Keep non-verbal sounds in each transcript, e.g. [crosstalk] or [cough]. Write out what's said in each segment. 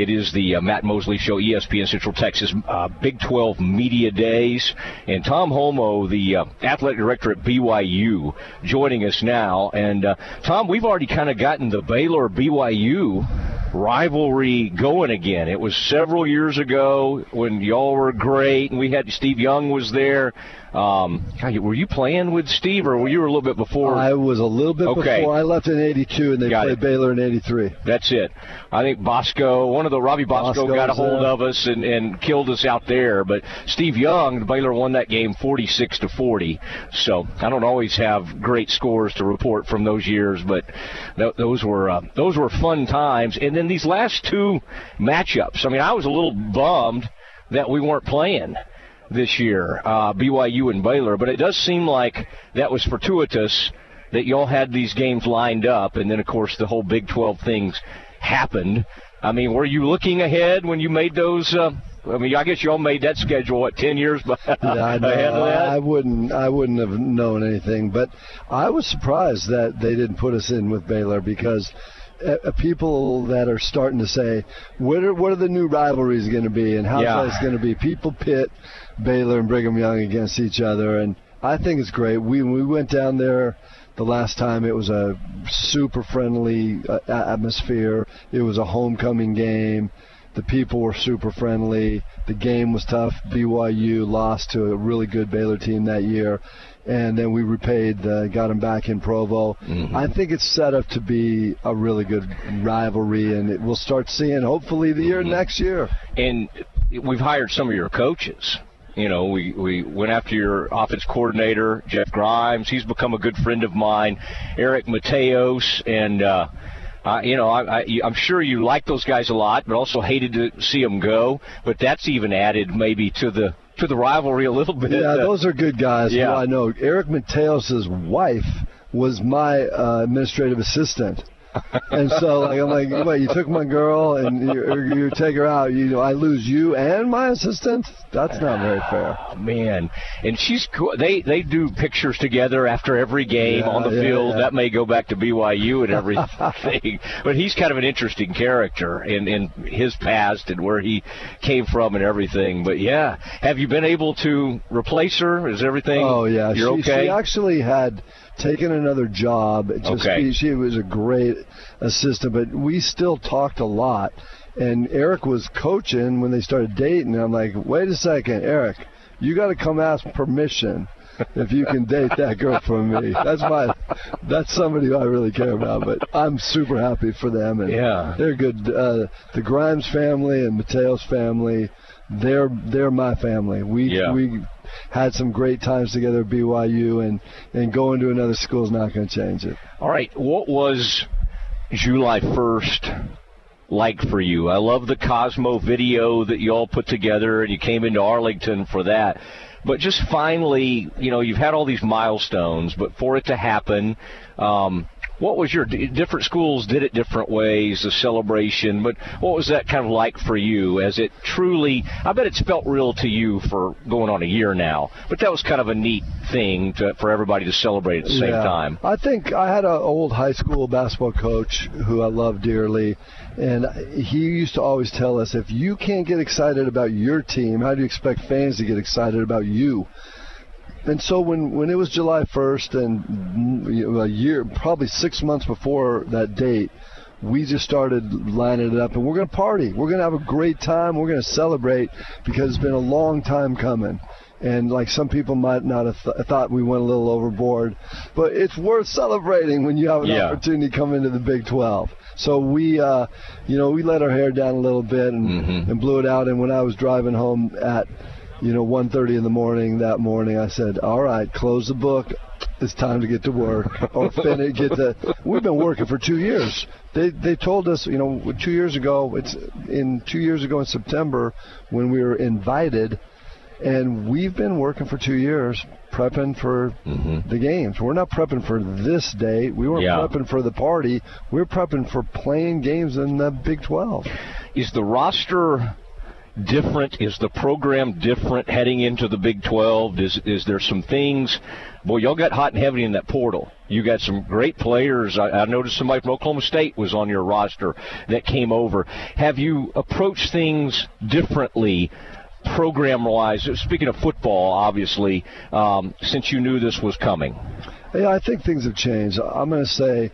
It is the uh, Matt Mosley Show, ESPN Central Texas uh, Big 12 Media Days. And Tom Holmoe, the uh, athletic director at BYU, joining us now. And uh, Tom, we've already kind of gotten the Baylor BYU rivalry going again. It was several years ago when y'all were great, and we had Steve Young was there. Um, were you playing with Steve, or were you a little bit before? I was a little bit okay. before. I left in '82, and they Got played it. Baylor in '83. That's it. I think Bosco, one of the Robbie Bosco, Bosco got a hold there. of us and, and killed us out there. But Steve Young, Baylor won that game 46 to 40. So I don't always have great scores to report from those years, but th- those were uh, those were fun times. And then these last two matchups. I mean, I was a little bummed that we weren't playing this year, uh, BYU and Baylor. But it does seem like that was fortuitous that y'all had these games lined up, and then of course the whole Big 12 things happened. I mean, were you looking ahead when you made those? Uh, I mean, I guess y'all made that schedule what ten years [laughs] Yeah, I, know. ahead of that. I wouldn't. I wouldn't have known anything. But I was surprised that they didn't put us in with Baylor because uh, uh, people that are starting to say, what are what are the new rivalries going to be, and how's Yeah. going to be? People pit Baylor and Brigham Young against each other, and I think it's great. We we went down there. The last time it was a super friendly uh, atmosphere. It was a homecoming game. The people were super friendly. The game was tough. BYU lost to a really good Baylor team that year, and then we repaid, uh, got them back in Provo. I think it's set up to be a really good rivalry, and it, we'll start seeing hopefully the year next year. and we've hired some of your coaches. You know, we, we went after your offense coordinator, Jeff Grimes. He's become a good friend of mine. Eric Mateos, and, uh, uh, you know, I, I, I'm sure you like those guys a lot, but also hated to see them go. But that's even added maybe to the to the rivalry a little bit. Yeah, those are good guys. Yeah. Who I know. Eric Mateos' wife was my uh, administrative assistant. And so like, I'm like, wait, you took my girl and you, you take her out. You know, I lose you and my assistant. That's not very fair. Ah, man, and she's cool. They they do pictures together after every game Yeah, on the yeah, field. yeah. That may go back to BYU and everything, [laughs] but he's kind of an interesting character in in his past and where he came from and everything. But yeah, have you been able to replace her? Is everything? Oh yeah, you're she, okay. She actually had taken another job. Just Okay. she was a great assistant, but we still talked a lot. And Eric was coaching when they started dating. And I'm like, wait a second, Eric, you got to come ask permission if you can date that girl for me. That's my, that's somebody who I really care about. But I'm super happy for them, and Yeah. they're good. Uh, the Grimes family and Mateos' family, they're they're my family. We Yeah. we had some great times together at BYU, and and going to another school is not going to change it. All right, what was July 1st like for you? I love the Cosmo video that you all put together, and you came into Arlington for that. But just finally, you know, you've had all these milestones, but for it to happen, um, what was your different schools did it different ways, the celebration, but what was that kind of like for you as it truly, I bet it's felt real to you for going on a year now, but that was kind of a neat thing to, for everybody to celebrate at the same Yeah. time. I think I had an old high school basketball coach who I love dearly, and he used to always tell us if you can't get excited about your team, how do you expect fans to get excited about you? And so when, when it was July 1st and a year, probably six months before that date, we just started lining it up and we're going to party. We're going to have a great time. We're going to celebrate because it's been a long time coming. And like some people might not have th- thought we went a little overboard, but it's worth celebrating when you have an Yeah. opportunity to come into the Big 12. So we, uh, you know, we let our hair down a little bit and, Mhm. and blew it out. And when I was driving home at you know 1:30 in the morning that morning I said all right close the book. It's time to get to work. [laughs] Or finish get the we've been working for 2 years. They they told us you know 2 years ago it's in 2 years ago in September when we were invited and we've been working for 2 years prepping for mm-hmm. the games. We're not prepping for this day. We weren't Yeah. prepping for the party. We're prepping for playing games in the Big 12 is the roster different? Is the program different heading into the Big 12? Is is there some things? Boy, y'all got hot and heavy in that portal. You got some great players. I, I noticed somebody from Oklahoma State was on your roster that came over. Have you approached things differently? Program wise, speaking of football, obviously, um, since you knew this was coming? Yeah, I think things have changed. I'm going to say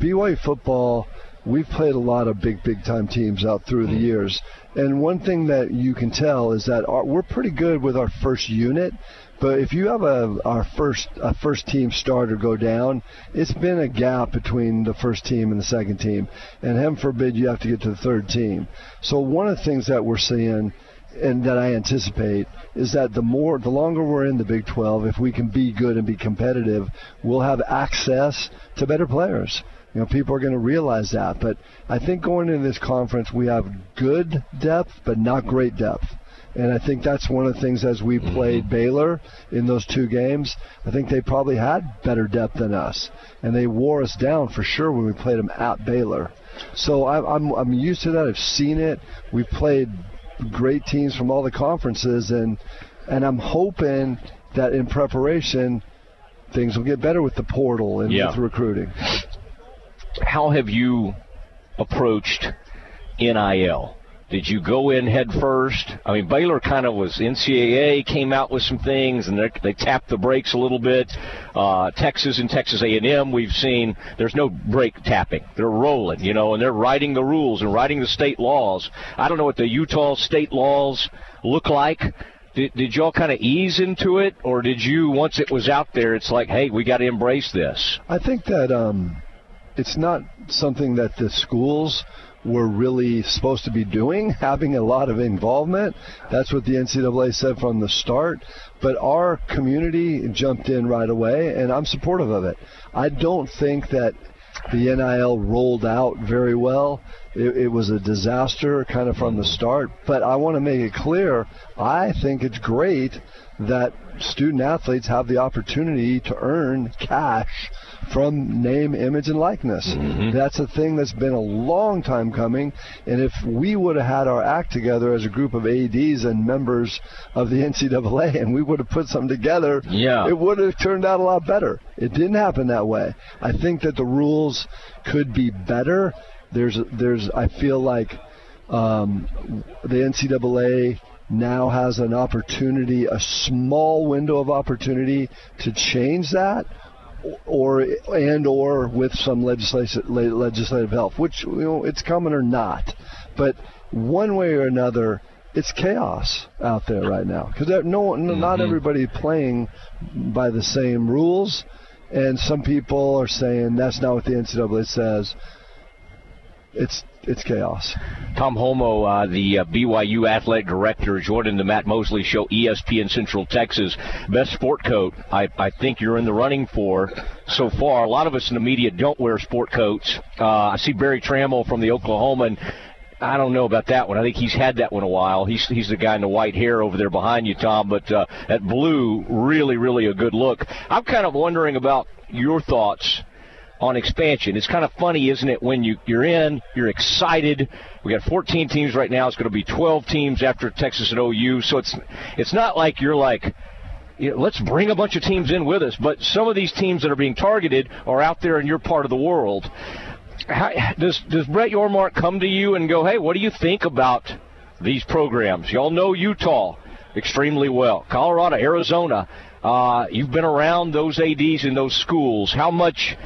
BYU football we've played a lot of big, big time teams out through the years. And one thing that you can tell is that our, we're pretty good with our first unit. But if you have a our first a first team starter go down, it's been a gap between the first team and the second team, and heaven forbid you have to get to the third team. So one of the things that we're seeing and that I anticipate is that the more the longer we're in the Big 12, if we can be good and be competitive, we'll have access to better players. You know, people are going to realize that. But I think going into this conference, we have good depth, but not great depth. And I think that's one of the things as we mm-hmm. played mm-hmm. Baylor in those two games. I think they probably had better depth than us, and they wore us down for sure when we played them at Baylor. So I'm I'm used to that. I've seen it. We've played great teams from all the conferences, and and I'm hoping that in preparation things will get better with the portal and yeah. with recruiting how have you approached NIL? Did you go in head first? I mean, Baylor kind of was NCAA came out with some things, and they tapped the brakes a little bit. Uh, Texas and Texas A&M, we've seen there's no brake tapping; they're rolling, you know, and they're writing the rules and writing the state laws. I don't know what the Utah state laws look like. Did, did y'all kind of ease into it, or did you once it was out there, it's like, hey, we got to embrace this? I think that. Um it's not something that the schools were really supposed to be doing, [laughs] having a lot of involvement. That's what the NCAA said from the start. But our community jumped in right away, and I'm supportive of it. I don't think that the NIL rolled out very well. It, it, was a disaster kind of from the start. But I want to make it clear I think it's great that student athletes have the opportunity to earn cash from name, image, and likeness. Mm-hmm. That's a thing that's been a long time coming. And if we would have had our act together as a group of ADs and members of the NCAA [laughs] and we would have put something together, yeah. it would have turned out a lot better. It didn't happen that way. I think that the rules could be better. There's, there's, I feel like um, the NCAA now has an opportunity, a small window of opportunity to change that or and or with some legislative legislative help, which you know it's coming or not. But one way or another, it's chaos out there right now because no, no mm-hmm. not everybody playing by the same rules, and some people are saying that's not what the NCAA says. It's it's chaos. Tom Holmoe, uh, the uh, BYU athletic director, joining the Matt Mosley Show, ESPN Central Texas. Best sport coat I, I think you're in the running for so far. A lot of us in the media don't wear sport coats. Uh, I see Berry Tramel from the Oklahoman. I don't know about that one. I think he's had that one a while. He's he's the guy in the white hair over there behind you, Tom. But uh, that blue, really, really a good look. I'm kind of wondering about your thoughts on expansion. It's kind of funny, isn't it, when you, you're in, you're excited. We got 14 teams right now. It's going to be 12 teams after Texas and OU. So it's it's not like you're like, let's bring a bunch of teams in with us. But some of these teams that are being targeted are out there in your part of the world. How, does does Brett Yormark come to you and go, hey, what do you think about these programs? Y'all know Utah extremely well, Colorado, Arizona. Uh, you've been around those ADs in those schools. How much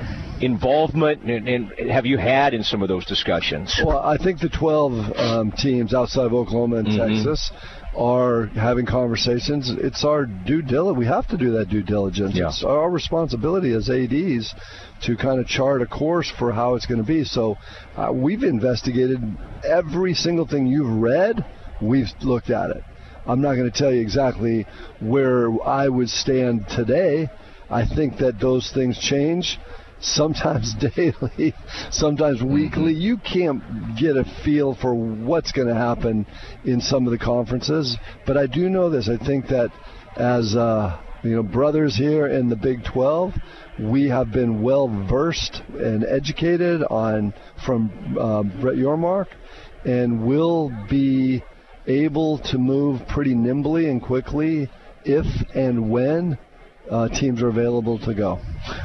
involvement and, and, have you had in some of those discussions? Well, I think the 12 um, teams outside of Oklahoma and mm-hmm. Texas are having conversations. It's our due diligence. We have to do that due diligence. Yeah. It's our responsibility as ADs to kind of chart a course for how it's going to be. So uh, we've investigated every single thing you've read. We've looked at it. I'm not going to tell you exactly where I would stand today. I think that those things change sometimes [laughs] daily, sometimes mm-hmm. weekly. You can't get a feel for what's going to happen in some of the conferences. But I do know this. I think that as uh, you know, brothers here in the Big 12, we have been well versed and educated on from uh, Brett Yormark, and will be able to move pretty nimbly and quickly if and when uh, teams are available to go.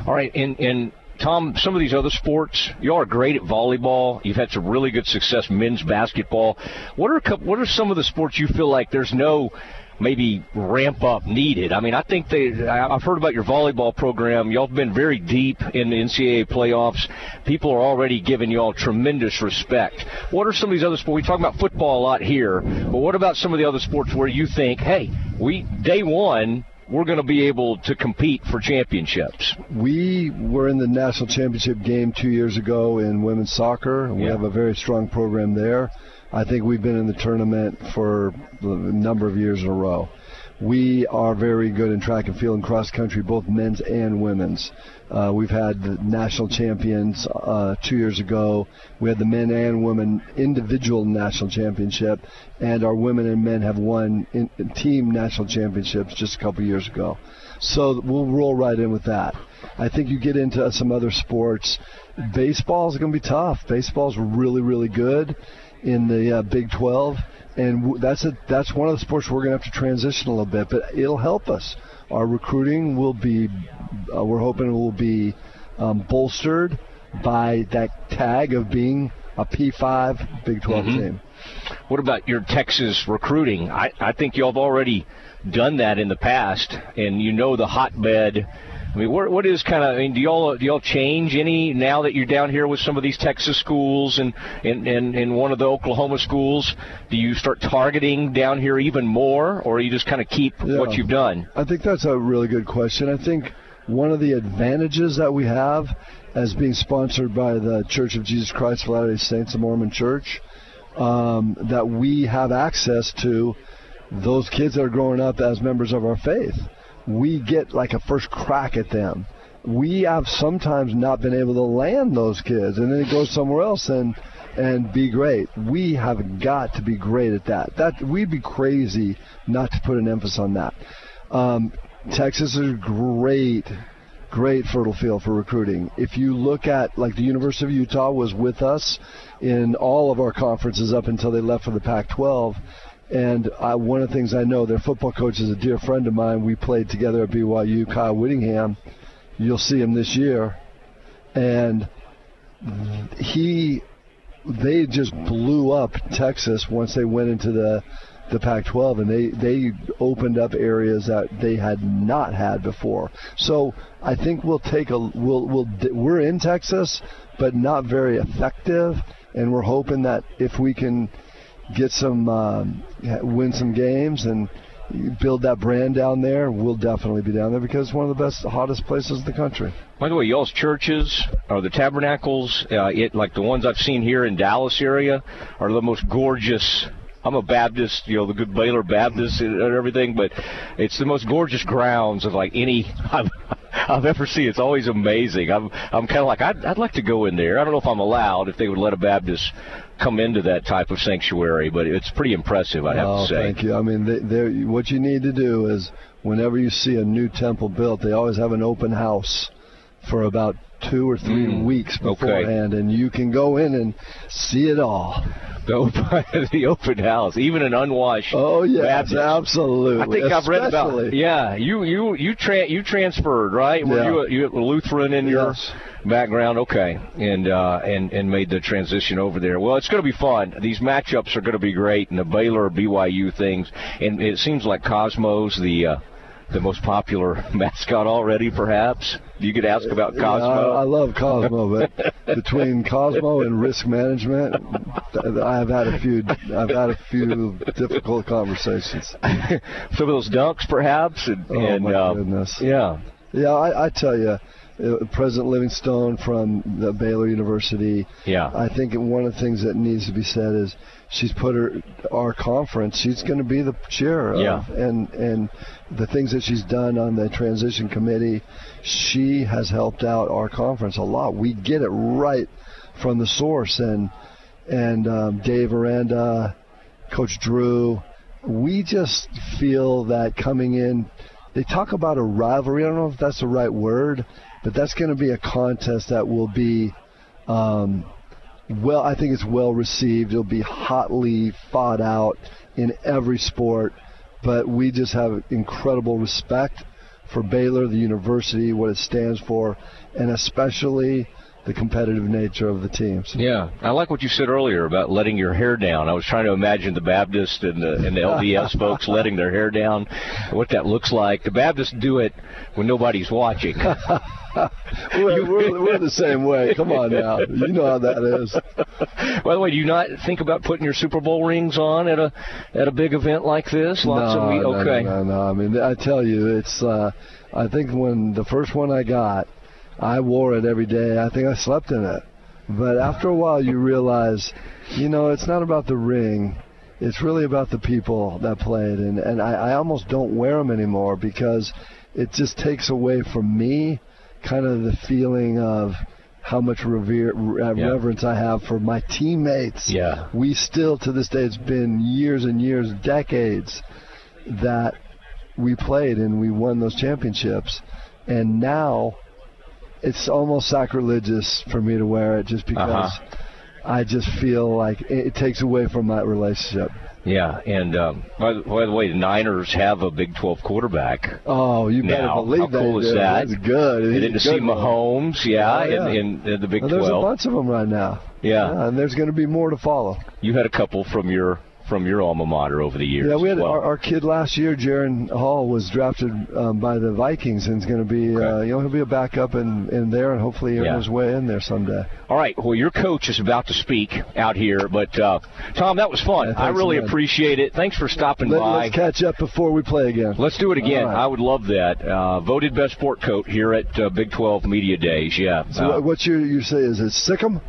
All right, and and Tom, some of these other sports, you are great at volleyball. You've had some really good success men's basketball. What are what are some of the sports you feel like there's no maybe ramp up needed. I mean, I think they. I've heard about your volleyball program. Y'all have been very deep in the NCAA playoffs. People are already giving y'all tremendous respect. What are some of these other sports? We talk about football a lot here, but what about some of the other sports where you think, hey, we day one we're going to be able to compete for championships. We were in the national championship game two years ago in women's soccer. We yeah. have a very strong program there. I think we've been in the tournament for a number of years in a row. We are very good in track and field and cross country, both men's and women's. Uh, we've had the national champions uh, two years ago. We had the men and women individual national championship, and our women and men have won in, in team national championships just a couple years ago. So we'll roll right in with that. I think you get into some other sports. Baseball is going to be tough. Baseball is really, really good in the uh, Big 12, and w- that's a that's one of the sports we're going to have to transition a little bit, but it'll help us. Our recruiting will be, uh, we're hoping it will be um, bolstered by that tag of being a P5 Big 12 mm-hmm. team. What about your Texas recruiting? I, I think you have already done that in the past, and you know the hotbed I mean, what, what is kind of? I mean, do y'all do y'all change any now that you're down here with some of these Texas schools and and and, and one of the Oklahoma schools? Do you start targeting down here even more, or you just kind of keep yeah. what you've done? I think that's a really good question. I think one of the advantages that we have as being sponsored by the Church of Jesus Christ of Latter-day Saints, the Mormon Church, um, that we have access to those kids that are growing up as members of our faith we get like a first crack at them. We have sometimes not been able to land those kids, and then it goes somewhere else and and be great. We have got to be great at that. That we'd be crazy not to put an emphasis on that. Um, Texas is a great, great fertile field for recruiting. If you look at like the University of Utah was with us in all of our conferences up until they left for the Pac-12 and I, one of the things I know, their football coach is a dear friend of mine. We played together at BYU, Kyle Whittingham. You'll see him this year. And he, they just blew up Texas once they went into the the Pac-12, and they they opened up areas that they had not had before. So I think we'll take a we'll we'll we're in Texas, but not very effective, and we're hoping that if we can get some, um, win some games, and build that brand down there, we'll definitely be down there because it's one of the best, hottest places in the country. By the way, y'all's churches are the tabernacles, uh, it like the ones I've seen here in Dallas area, are the most gorgeous I'm a Baptist, you know, the good Baylor Baptist and everything, but it's the most gorgeous grounds of like any [laughs] I've ever seen. It's always amazing. I'm I'm kind of like I'd, I'd like to go in there. I don't know if I'm allowed if they would let a Baptist come into that type of sanctuary, but it's pretty impressive. I'd have oh, to say. Thank you. I mean, they, what you need to do is whenever you see a new temple built, they always have an open house for about two or three mm, weeks beforehand, okay. and you can go in and see it all. [laughs] The open, [laughs] the open house, even an unwashed. Oh yeah, absolutely. I think Especially. I've read about. Yeah, you you you tra- you transferred right? Were yeah. you a, you a Lutheran in your yes. background? Okay, and uh, and and made the transition over there. Well, it's going to be fun. These matchups are going to be great, and the Baylor BYU things, and it seems like Cosmos the. Uh, the most popular [laughs] mascot already, perhaps? You could ask about Cosmo. Yeah, I, I, love Cosmo, but [laughs] between Cosmo and risk management, I've had a few. I've had a few difficult conversations. [laughs] Some of those dunks, perhaps, and, oh and my uh, goodness. Yeah, yeah. I, I tell you. Uh, President Livingstone from the Baylor University. Yeah. I think one of the things that needs to be said is she's put her our conference. She's going to be the chair. Of, yeah. And and the things that she's done on the transition committee, she has helped out our conference a lot. We get it right from the source. And and um, Dave Aranda, Coach Drew, we just feel that coming in. They talk about a rivalry. I don't know if that's the right word, but that's going to be a contest that will be um, well. I think it's well received. It'll be hotly fought out in every sport, but we just have incredible respect for Baylor, the university, what it stands for, and especially the competitive nature of the teams. Yeah, I like what you said earlier about letting your hair down. I was trying to imagine the Baptist and the, and the LDS [laughs] folks letting their hair down, what that looks like. The Baptists do it when nobody's watching. [laughs] we're, we're, we're, the same way. Come on now, you know how that is. By the way, do you not think about putting your Super Bowl rings on at a at a big event like this? Lots no, of we- okay. No, no, no, I mean, I tell you, it's. Uh, I think when the first one I got, I wore it every day. I think I slept in it. But after a while, you realize, you know, it's not about the ring. It's really about the people that played. And, and I, I almost don't wear them anymore because it just takes away from me kind of the feeling of how much revere, uh, yeah. reverence I have for my teammates. Yeah. We still, to this day, it's been years and years, decades, that we played and we won those championships. And now it's almost sacrilegious for me to wear it just because uh-huh. I just feel like it, takes away from that relationship. Yeah, and um, by, the, by, the, way, the Niners have a Big 12 quarterback. Oh, you better now. believe How that. cool is that? That's good. And then to see Mahomes, yeah, oh, yeah. In, in, in, the Big well, 12. There's a bunch of them right now. Yeah. yeah and there's going to be more to follow. You had a couple from your from your alma mater over the years. Yeah, we had well. our, our, kid last year, Jaren Hall, was drafted um, by the Vikings and is going to be, okay. uh, you know, he'll be a backup in, in there and hopefully earn yeah. his way in there someday. All right. Well, your coach is about to speak out here, but uh, Tom, that was fun. Yeah, I really appreciate it. Thanks for stopping Let, by. Let's catch up before we play again. Let's do it again. Right. I would love that. Uh, voted best sport coat here at uh, Big 12 Media Days. Yeah. So uh, what's your you say? Is it Sic 'em?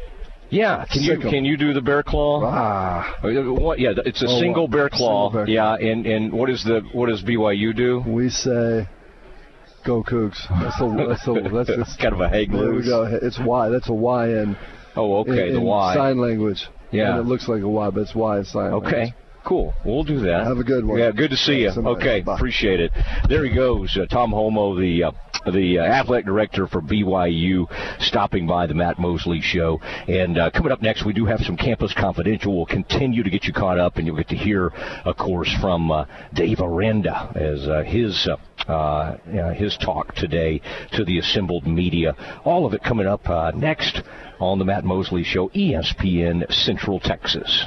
Yeah, can you can you do the bear claw? Ah, what? Yeah, it's a oh, single bear claw. Single bear yeah, and and what is the what does BYU do? We say, "Go Cougs." That's a that's a that's, [laughs] that's kind of a hang There we go. It's Y. That's a Y in. Oh, okay, in, the Y. Sign language. Yeah. And it looks like a Y, but it's Y in sign okay. language. Cool. We'll do that. Have a good one. Yeah, good to see you. Okay, Bye. appreciate it. There he goes, uh, Tom Holmoe, the uh, the uh, athletic director for BYU, stopping by the Matt Mosley Show. And uh, coming up next, we do have some Campus Confidential. We'll continue to get you caught up, and you'll get to hear, of course, from uh, Dave Aranda as uh, his. Uh, his talk today to the assembled media. All of it coming up next on the Matt Mosley Show, ESPN Central Texas.